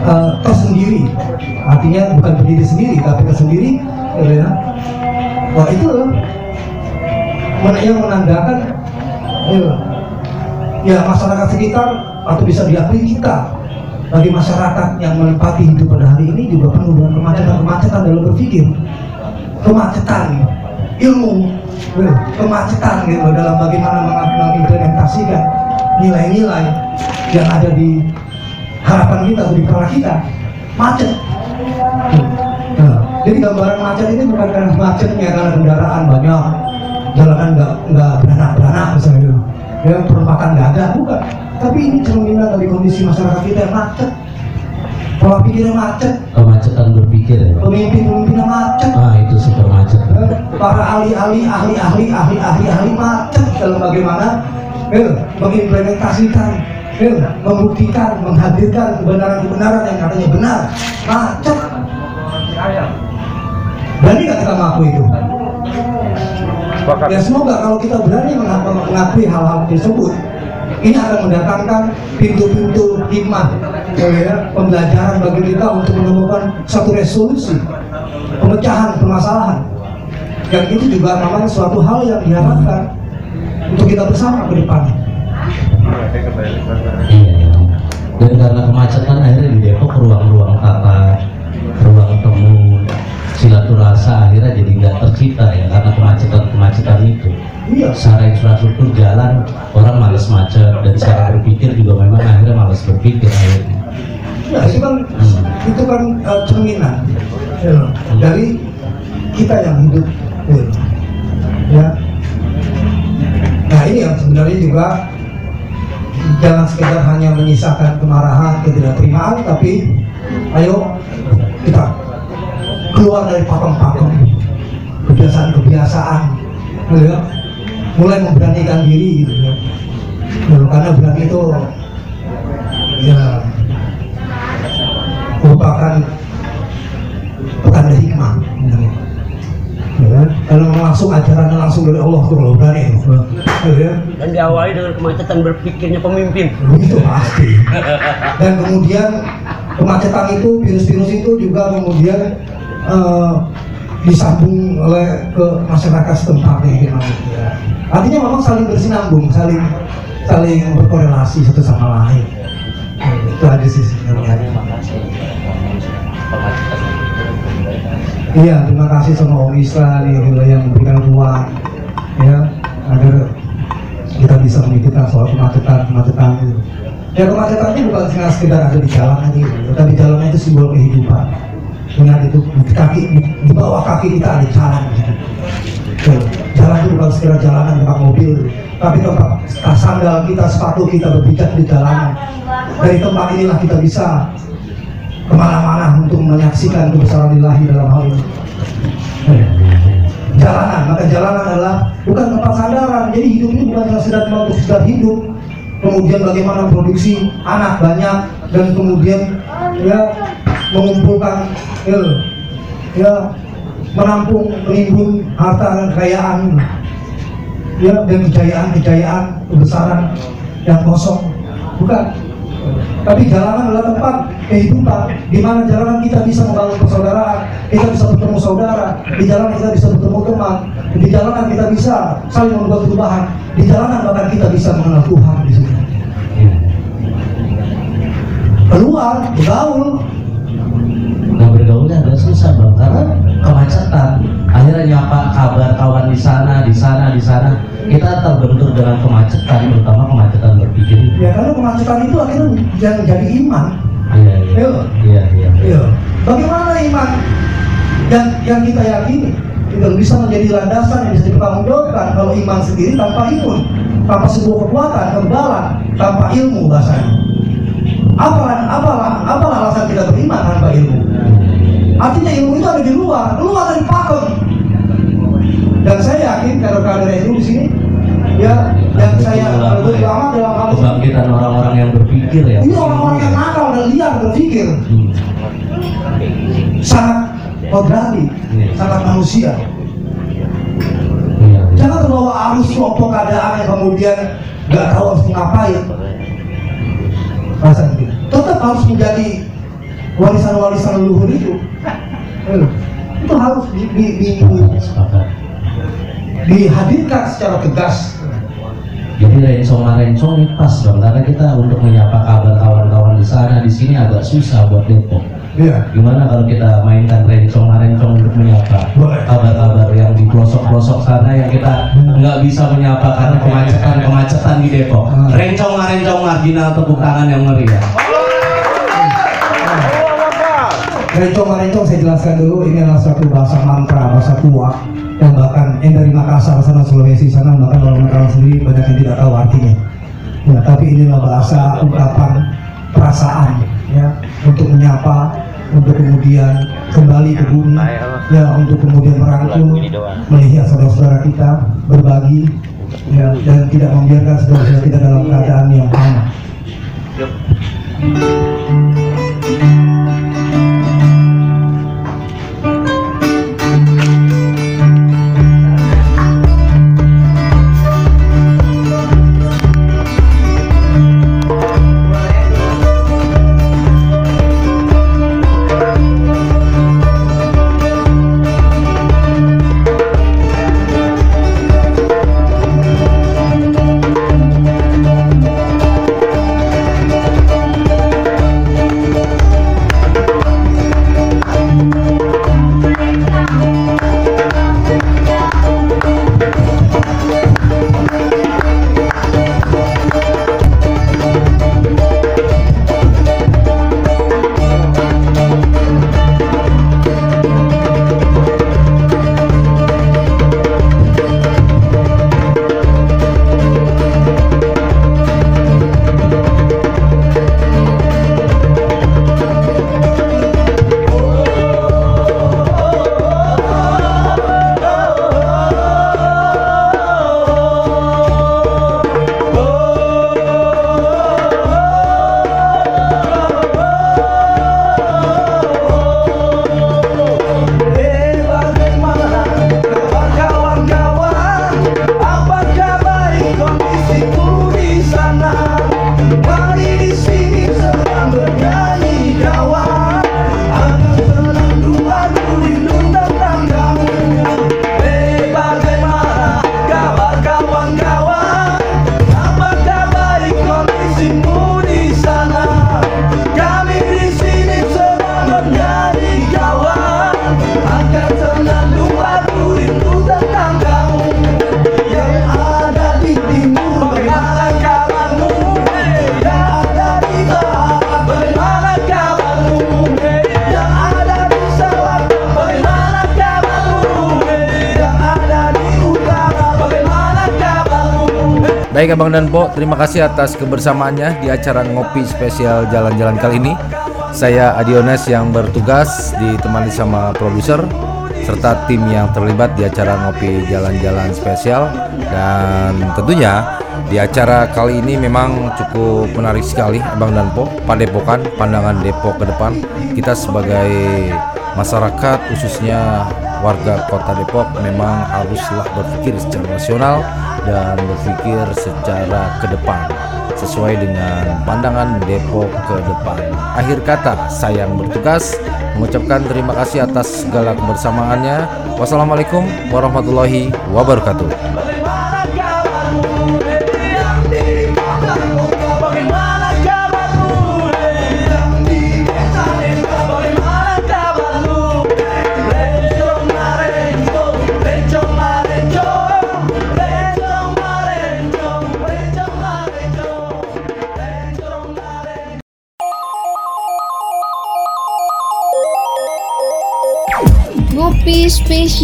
uh, tersendiri, artinya bukan berdiri sendiri tapi tersendiri, ya. Wah itu yang menandakan ya, ya masyarakat sekitar atau bisa diakui kita bagi masyarakat yang menempati hidup pada hari ini juga penuh dengan kemacetan-kemacetan dalam berpikir. Kemacetan ilmu ya, kemacetan gitu dalam bagaimana mengimplementasikan nilai-nilai yang ada di harapan kita atau di kepala kita. Macet. Nah, jadi gambaran macet ini bukan karena macetnya karena kendaraan banyak. Jalanan nggak nggak beranak beranak misalnya gitu. Ya perempatan nggak ada bukan tapi ini cerminan dari kondisi masyarakat kita yang macet. Pola pikirnya macet. Kemacetan berpikir ya pemimpin-pemimpinnya macet. Ah itu super macet ya, para ahli-ahli ahli-ahli ahli-ahli ahli macet dalam bagaimana ya, mengimplementasikan ya, membuktikan menghadirkan kebenaran-kebenaran yang katanya benar. Macet. Berani nggak kita mengaku itu? Ya semoga kalau kita berani mengakui hal-hal tersebut, ini akan mendatangkan pintu-pintu hikmah ya, pembelajaran bagi kita untuk menemukan satu resolusi pemecahan permasalahan yang itu juga namanya suatu hal yang diharapkan untuk kita bersama ke depan. Iya, dan karena kemacetan akhirnya di Depok ruang-ruang tata, silaturasa akhirnya jadi nggak tercipta ya karena kemacetan-kemacetan itu. Iya. Secara infrastruktur jalan orang males macet dan secara berpikir juga memang akhirnya males berpikir akhirnya. Ya itu kan hmm. itu kan uh, cerminan ya, hmm. dari kita yang hidup ya. ya. Nah ini yang sebenarnya juga jangan sekedar hanya menyisakan kemarahan, ketidakterimaan, tapi ayo kita keluar dari pakem-pakem kebiasaan-kebiasaan gitu ya. mulai memberanikan diri gitu ya. Gitu, karena berani itu ya merupakan petanda hikmah gitu. ya kan? kalau langsung ajarannya langsung dari Allah tuh kalau berani gitu ya. dan diawali dengan kemacetan berpikirnya pemimpin itu pasti dan kemudian kemacetan itu virus-virus itu juga kemudian uh, disambung oleh ke masyarakat setempat ya, ya. Artinya memang saling bersinambung, saling saling berkorelasi satu sama lain. Nah, itu aja sih sebenarnya. Iya, terima kasih sama Om Isra nih gitu, yang memberikan ruang ya agar kita bisa memikirkan soal kemacetan kemacetan itu. Ya kemacetan itu bukan sekedar ada di jalan aja, gitu, tapi jalan itu simbol kehidupan dengan itu di kaki di bawah kaki kita ada jalan jalan itu bukan sekedar jalanan tempat mobil tapi tempat sandal kita, sepatu kita berpijak di jalanan. Dari tempat inilah kita bisa ke mana-mana untuk menyaksikan kebesaran ilahi dalam hal ini. Jalanan, maka jalanan adalah bukan tempat sandaran. Jadi hidup ini bukan sekedar untuk sekedar hidup. Kemudian bagaimana produksi anak banyak dan kemudian ya mengumpulkan ya, ya menampung menimbun harta kekayaan ya dan kejayaan-kejayaan kebesaran yang kosong. Bukan tapi jalanan adalah tempat kehidupan di mana jalanan kita bisa membangun persaudaraan kita bisa bertemu saudara di jalanan kita bisa bertemu teman di jalanan kita bisa saling membuat perubahan di jalanan bahkan kita bisa mengenal Tuhan di sini. Keluar bergaul. Nggak bergaulnya agak susah bang karena kemacetan. Akhirnya nyapa kabar kawan di sana di sana di sana kita terbentur dengan kemacetan terutama kemacetan berpikir ya karena kemacetan itu akhirnya yang jadi iman iya iya iya iya. Bagaimana iman yang yang kita yakini itu bisa menjadi landasan yang bisa dipertanggungjawabkan kalau iman sendiri tanpa imun, tanpa sebuah kekuatan, kekebalan, tanpa ilmu bahasanya. Apalah, apalah, apalah alasan kita beriman tanpa ilmu? Artinya ilmu itu ada di luar, keluar dari pakem. Dan saya yakin kader-kader itu di sini, ya yang saya lebih lama dalam hal kebangkitan orang-orang yang berpikir ya ini orang-orang yang nakal dan liar berpikir sangat kodrati, sangat manusia. Jangan terbawa arus kelompok keadaan yang kemudian nggak tahu harus ngapain. Rasa gitu. Tetap harus menjadi warisan-warisan leluhur itu. Itu harus di, di, di- dihadirkan secara tegas. Jadi rencong-rencong ini pas bang karena kita untuk menyapa kabar kawan-kawan di sana di sini agak susah buat Depok. Iya. Gimana kalau kita mainkan rencong-rencong untuk menyapa kabar-kabar yang di pelosok-pelosok sana yang kita nggak bisa menyapa karena kemacetan-kemacetan di Depok. Rencong-rencong marginal tepuk tangan yang meriah. Rencong-rencong saya jelaskan dulu ini adalah satu bahasa mantra, bahasa tua yang bahkan yang dari Makassar sana Sulawesi sana bahkan orang Makassar sendiri banyak yang tidak tahu artinya. Ya, tapi inilah bahasa ungkapan perasaan ya untuk menyapa untuk kemudian kembali ke bumi ya untuk kemudian merangkul melihat saudara-saudara kita berbagi ya dan tidak membiarkan saudara-saudara kita dalam keadaan yang. Baik Abang dan Po, terima kasih atas kebersamaannya di acara ngopi spesial jalan-jalan kali ini. Saya Adiones yang bertugas ditemani sama produser serta tim yang terlibat di acara ngopi jalan-jalan spesial. Dan tentunya di acara kali ini memang cukup menarik sekali Abang dan Po Padepokan pandangan Depok ke depan. Kita sebagai masyarakat khususnya warga kota Depok memang haruslah berpikir secara nasional dan berpikir secara ke depan sesuai dengan pandangan Depok ke depan. Akhir kata, saya yang bertugas mengucapkan terima kasih atas segala kebersamaannya. Wassalamualaikum warahmatullahi wabarakatuh.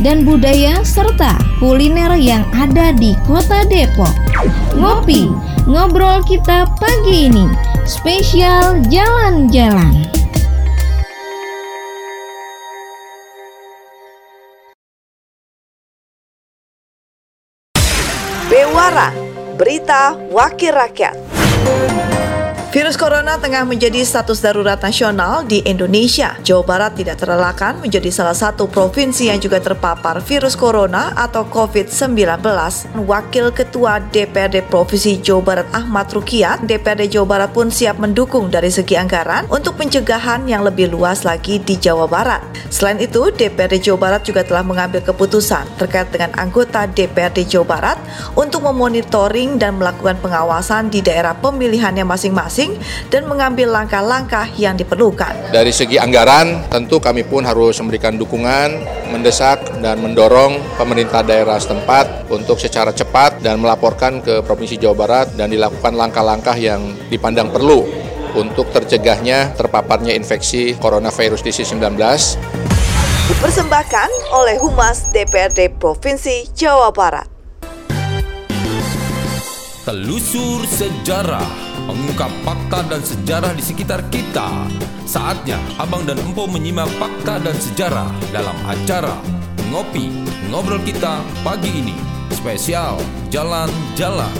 dan budaya serta kuliner yang ada di Kota Depok. Ngopi, ngobrol kita pagi ini, spesial jalan-jalan. Bewara, berita wakil rakyat. Virus corona tengah menjadi status darurat nasional di Indonesia. Jawa Barat tidak terelakkan menjadi salah satu provinsi yang juga terpapar virus corona atau COVID-19. Wakil Ketua DPRD Provinsi Jawa Barat Ahmad Rukiat, DPRD Jawa Barat pun siap mendukung dari segi anggaran untuk pencegahan yang lebih luas lagi di Jawa Barat. Selain itu, DPRD Jawa Barat juga telah mengambil keputusan terkait dengan anggota DPRD Jawa Barat untuk memonitoring dan melakukan pengawasan di daerah pemilihannya masing-masing dan mengambil langkah-langkah yang diperlukan. Dari segi anggaran, tentu kami pun harus memberikan dukungan, mendesak dan mendorong pemerintah daerah setempat untuk secara cepat dan melaporkan ke Provinsi Jawa Barat dan dilakukan langkah-langkah yang dipandang perlu untuk tercegahnya terpaparnya infeksi coronavirus disease 19 Dipersembahkan oleh Humas DPRD Provinsi Jawa Barat. Telusur sejarah mengungkap fakta dan sejarah di sekitar kita. Saatnya Abang dan Empo menyimak fakta dan sejarah dalam acara Ngopi Ngobrol Kita pagi ini. Spesial Jalan-Jalan.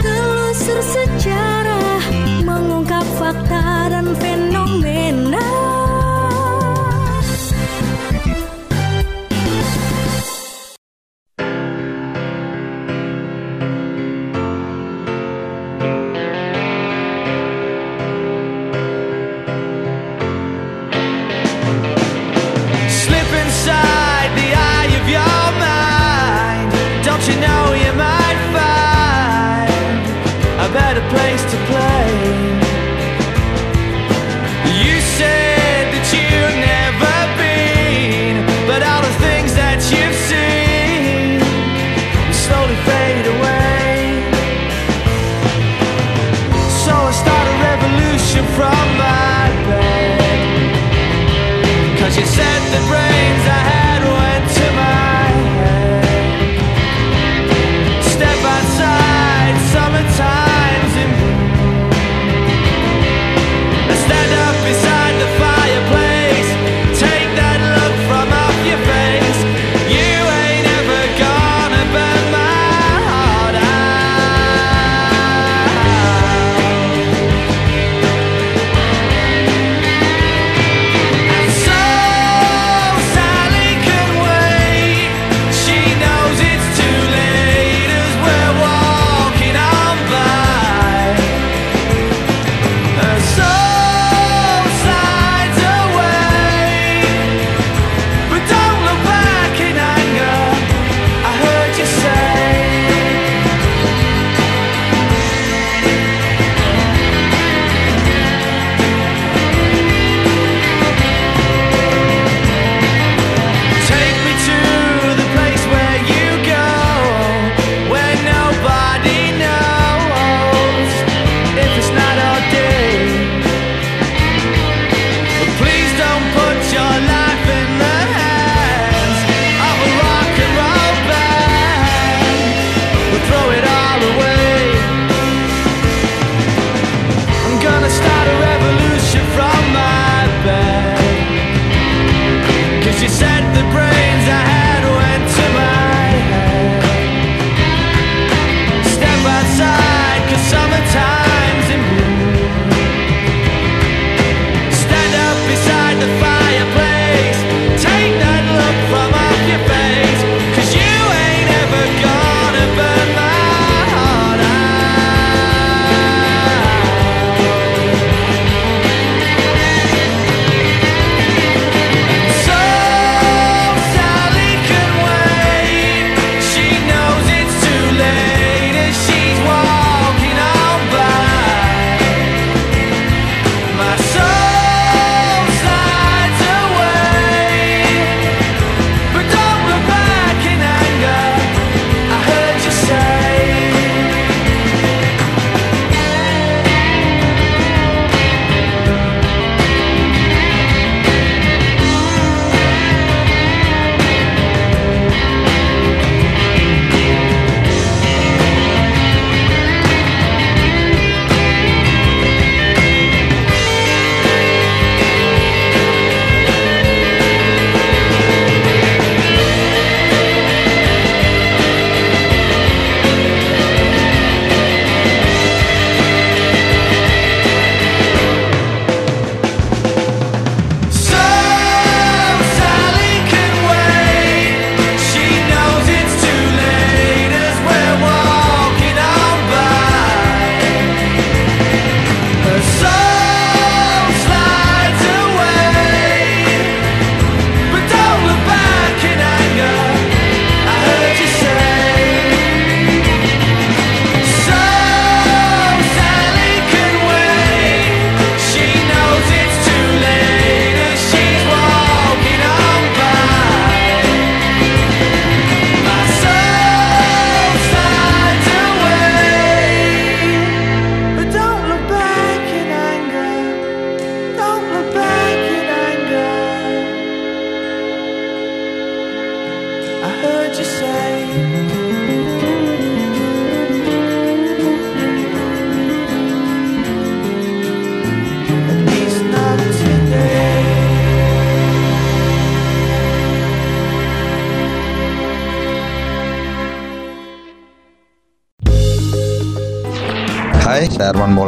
Telusur sejarah mengungkap fakta dan fenomena.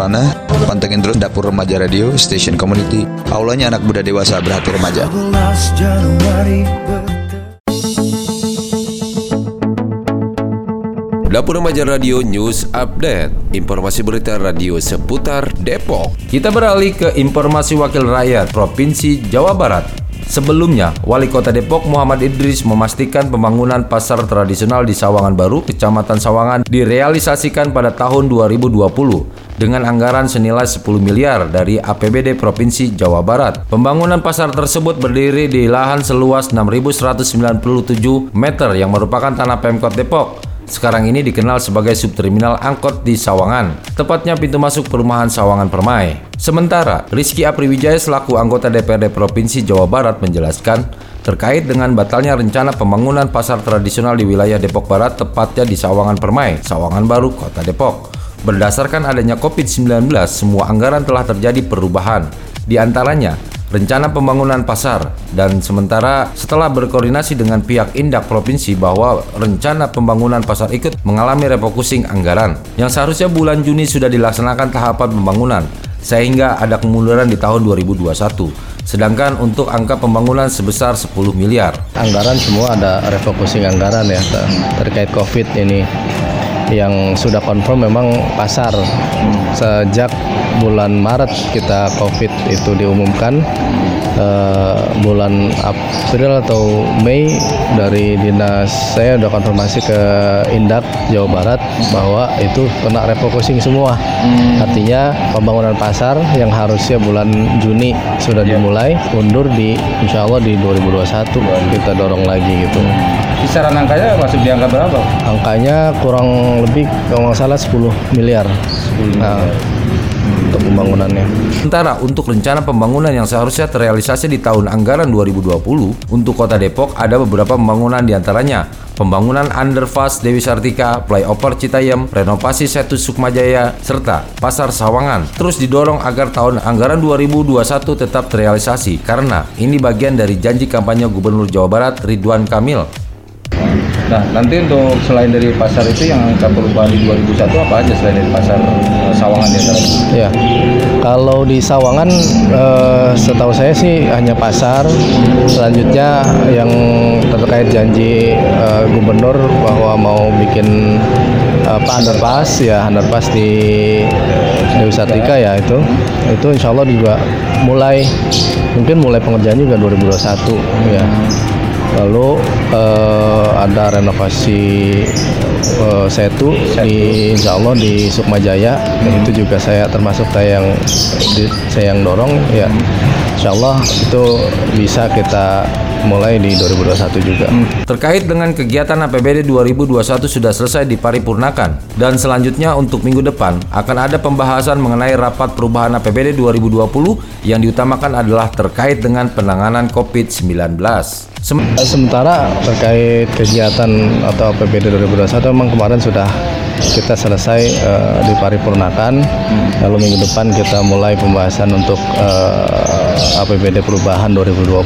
Maulana. Pantengin terus Dapur Remaja Radio, Station Community. Aulanya anak muda dewasa berhati remaja. 12 Januari Dapur Remaja Radio News Update Informasi berita radio seputar Depok Kita beralih ke informasi wakil rakyat Provinsi Jawa Barat Sebelumnya, Wali Kota Depok Muhammad Idris memastikan pembangunan pasar tradisional di Sawangan Baru, Kecamatan Sawangan direalisasikan pada tahun 2020 dengan anggaran senilai 10 miliar dari APBD Provinsi Jawa Barat. Pembangunan pasar tersebut berdiri di lahan seluas 6.197 meter yang merupakan tanah Pemkot Depok sekarang ini dikenal sebagai subterminal angkot di Sawangan, tepatnya pintu masuk perumahan Sawangan Permai. Sementara, Rizky Apriwijaya selaku anggota DPRD Provinsi Jawa Barat menjelaskan terkait dengan batalnya rencana pembangunan pasar tradisional di wilayah Depok Barat tepatnya di Sawangan Permai, Sawangan Baru, Kota Depok. Berdasarkan adanya COVID-19, semua anggaran telah terjadi perubahan. Di antaranya, rencana pembangunan pasar dan sementara setelah berkoordinasi dengan pihak Indak Provinsi bahwa rencana pembangunan pasar ikut mengalami refocusing anggaran. Yang seharusnya bulan Juni sudah dilaksanakan tahapan pembangunan sehingga ada kemunduran di tahun 2021 sedangkan untuk angka pembangunan sebesar 10 miliar. Anggaran semua ada refocusing anggaran ya ter- terkait covid ini yang sudah confirm memang pasar. Sejak bulan Maret kita COVID itu diumumkan eh, bulan April atau Mei dari dinas saya udah konfirmasi ke Indak Jawa Barat bahwa itu kena refocusing semua. Artinya pembangunan pasar yang harusnya bulan Juni sudah dimulai undur di Insya Allah di 2021 kita dorong lagi gitu Kisaran angkanya masuk di angka berapa? angkanya kurang lebih kalau nggak salah 10 miliar. Nah, untuk pembangunannya. Sementara untuk rencana pembangunan yang seharusnya terrealisasi di tahun anggaran 2020 untuk Kota Depok ada beberapa pembangunan di antaranya. Pembangunan underpass Dewi Sartika, flyover Citayam, renovasi Setu Sukmajaya, serta Pasar Sawangan. Terus didorong agar tahun anggaran 2021 tetap terrealisasi karena ini bagian dari janji kampanye Gubernur Jawa Barat Ridwan Kamil Nah, nanti untuk selain dari pasar itu yang angka perubahan di 2001 apa aja selain dari pasar eh, Sawangan ya? Ya, kalau di Sawangan eh, setahu saya sih hanya pasar. Selanjutnya yang terkait janji eh, gubernur bahwa mau bikin apa underpass ya underpass di Dewi Sartika ya itu itu insya Allah juga mulai mungkin mulai pengerjaan juga 2021 ya lalu eh, ada renovasi eh, setu di Insya Allah di Sukmajaya. Itu juga saya termasuk saya yang di- saya yang dorong ya Insya Allah itu bisa kita mulai di 2021 juga. Terkait dengan kegiatan APBD 2021 sudah selesai diparipurnakan dan selanjutnya untuk minggu depan akan ada pembahasan mengenai rapat perubahan APBD 2020 yang diutamakan adalah terkait dengan penanganan COVID-19. Sem- Sementara terkait kegiatan atau APBD 2021 memang kemarin sudah kita selesai eh, diparipurnakan. Lalu minggu depan kita mulai pembahasan untuk eh, APBD perubahan 2020.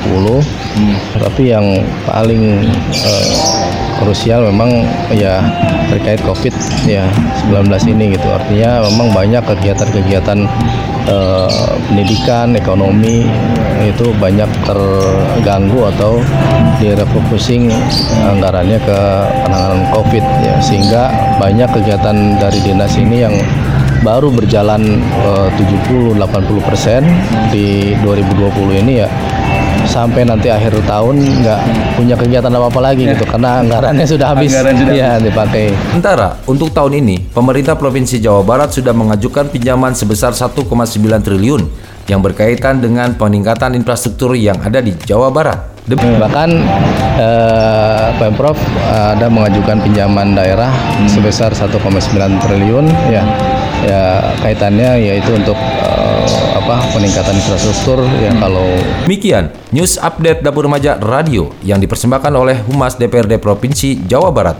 Tapi yang paling eh, krusial memang ya terkait Covid ya 19 ini gitu. Artinya memang banyak kegiatan-kegiatan eh, pendidikan, ekonomi itu banyak terganggu atau direfocusing anggarannya ke penanganan Covid ya sehingga banyak kegiatan dari dinas ini yang baru berjalan eh, 70-80 persen di 2020 ini ya sampai nanti akhir tahun nggak punya kegiatan apa apa lagi gitu karena anggarannya sudah habis Anggaran sudah ya dipakai. Sementara untuk tahun ini, pemerintah Provinsi Jawa Barat sudah mengajukan pinjaman sebesar 1,9 triliun yang berkaitan dengan peningkatan infrastruktur yang ada di Jawa Barat. Bahkan eh, Pemprov ada mengajukan pinjaman daerah sebesar 1,9 triliun ya. Ya kaitannya yaitu untuk eh, apa peningkatan infrastruktur ya kalau Demikian news update Dapur Remaja Radio yang dipersembahkan oleh Humas DPRD Provinsi Jawa Barat.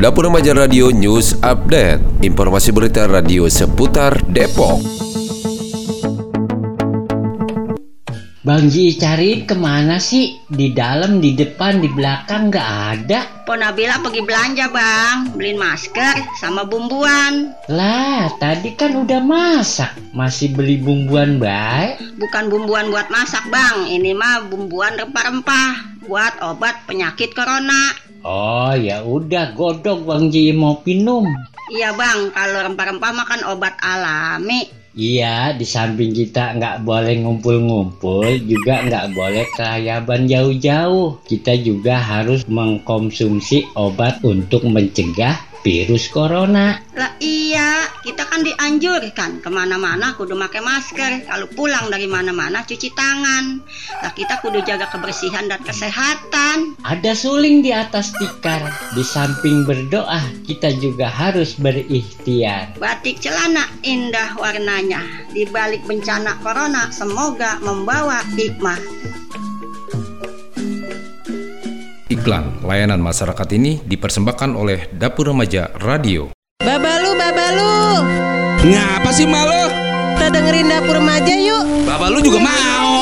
Dapur Remaja Radio News Update. Informasi berita radio seputar Depok Bang Ji cari ke mana sih? Di dalam, di depan, di belakang nggak ada. Po Nabila pergi belanja bang, beliin masker sama bumbuan. Lah, tadi kan udah masak. Masih beli bumbuan baik? Bukan bumbuan buat masak bang, ini mah bumbuan rempah-rempah buat obat penyakit corona. Oh ya udah godok Bang Ji mau minum. Iya bang, kalau rempah-rempah makan obat alami. Iya, di samping kita nggak boleh ngumpul-ngumpul, juga nggak boleh kelayaban jauh-jauh. Kita juga harus mengkonsumsi obat untuk mencegah virus corona. Lah iya, kita kan dianjurkan ke mana-mana kudu pakai masker. Kalau pulang dari mana-mana cuci tangan. Lah kita kudu jaga kebersihan dan kesehatan. Ada suling di atas tikar. Di samping berdoa, kita juga harus berikhtiar. Batik celana indah warnanya. Di balik bencana corona, semoga membawa hikmah. Iklan layanan masyarakat ini dipersembahkan oleh Dapur Remaja Radio. Babalu, babalu. Ngapa sih malu? Kita dengerin dapur remaja yuk. Babalu juga mau.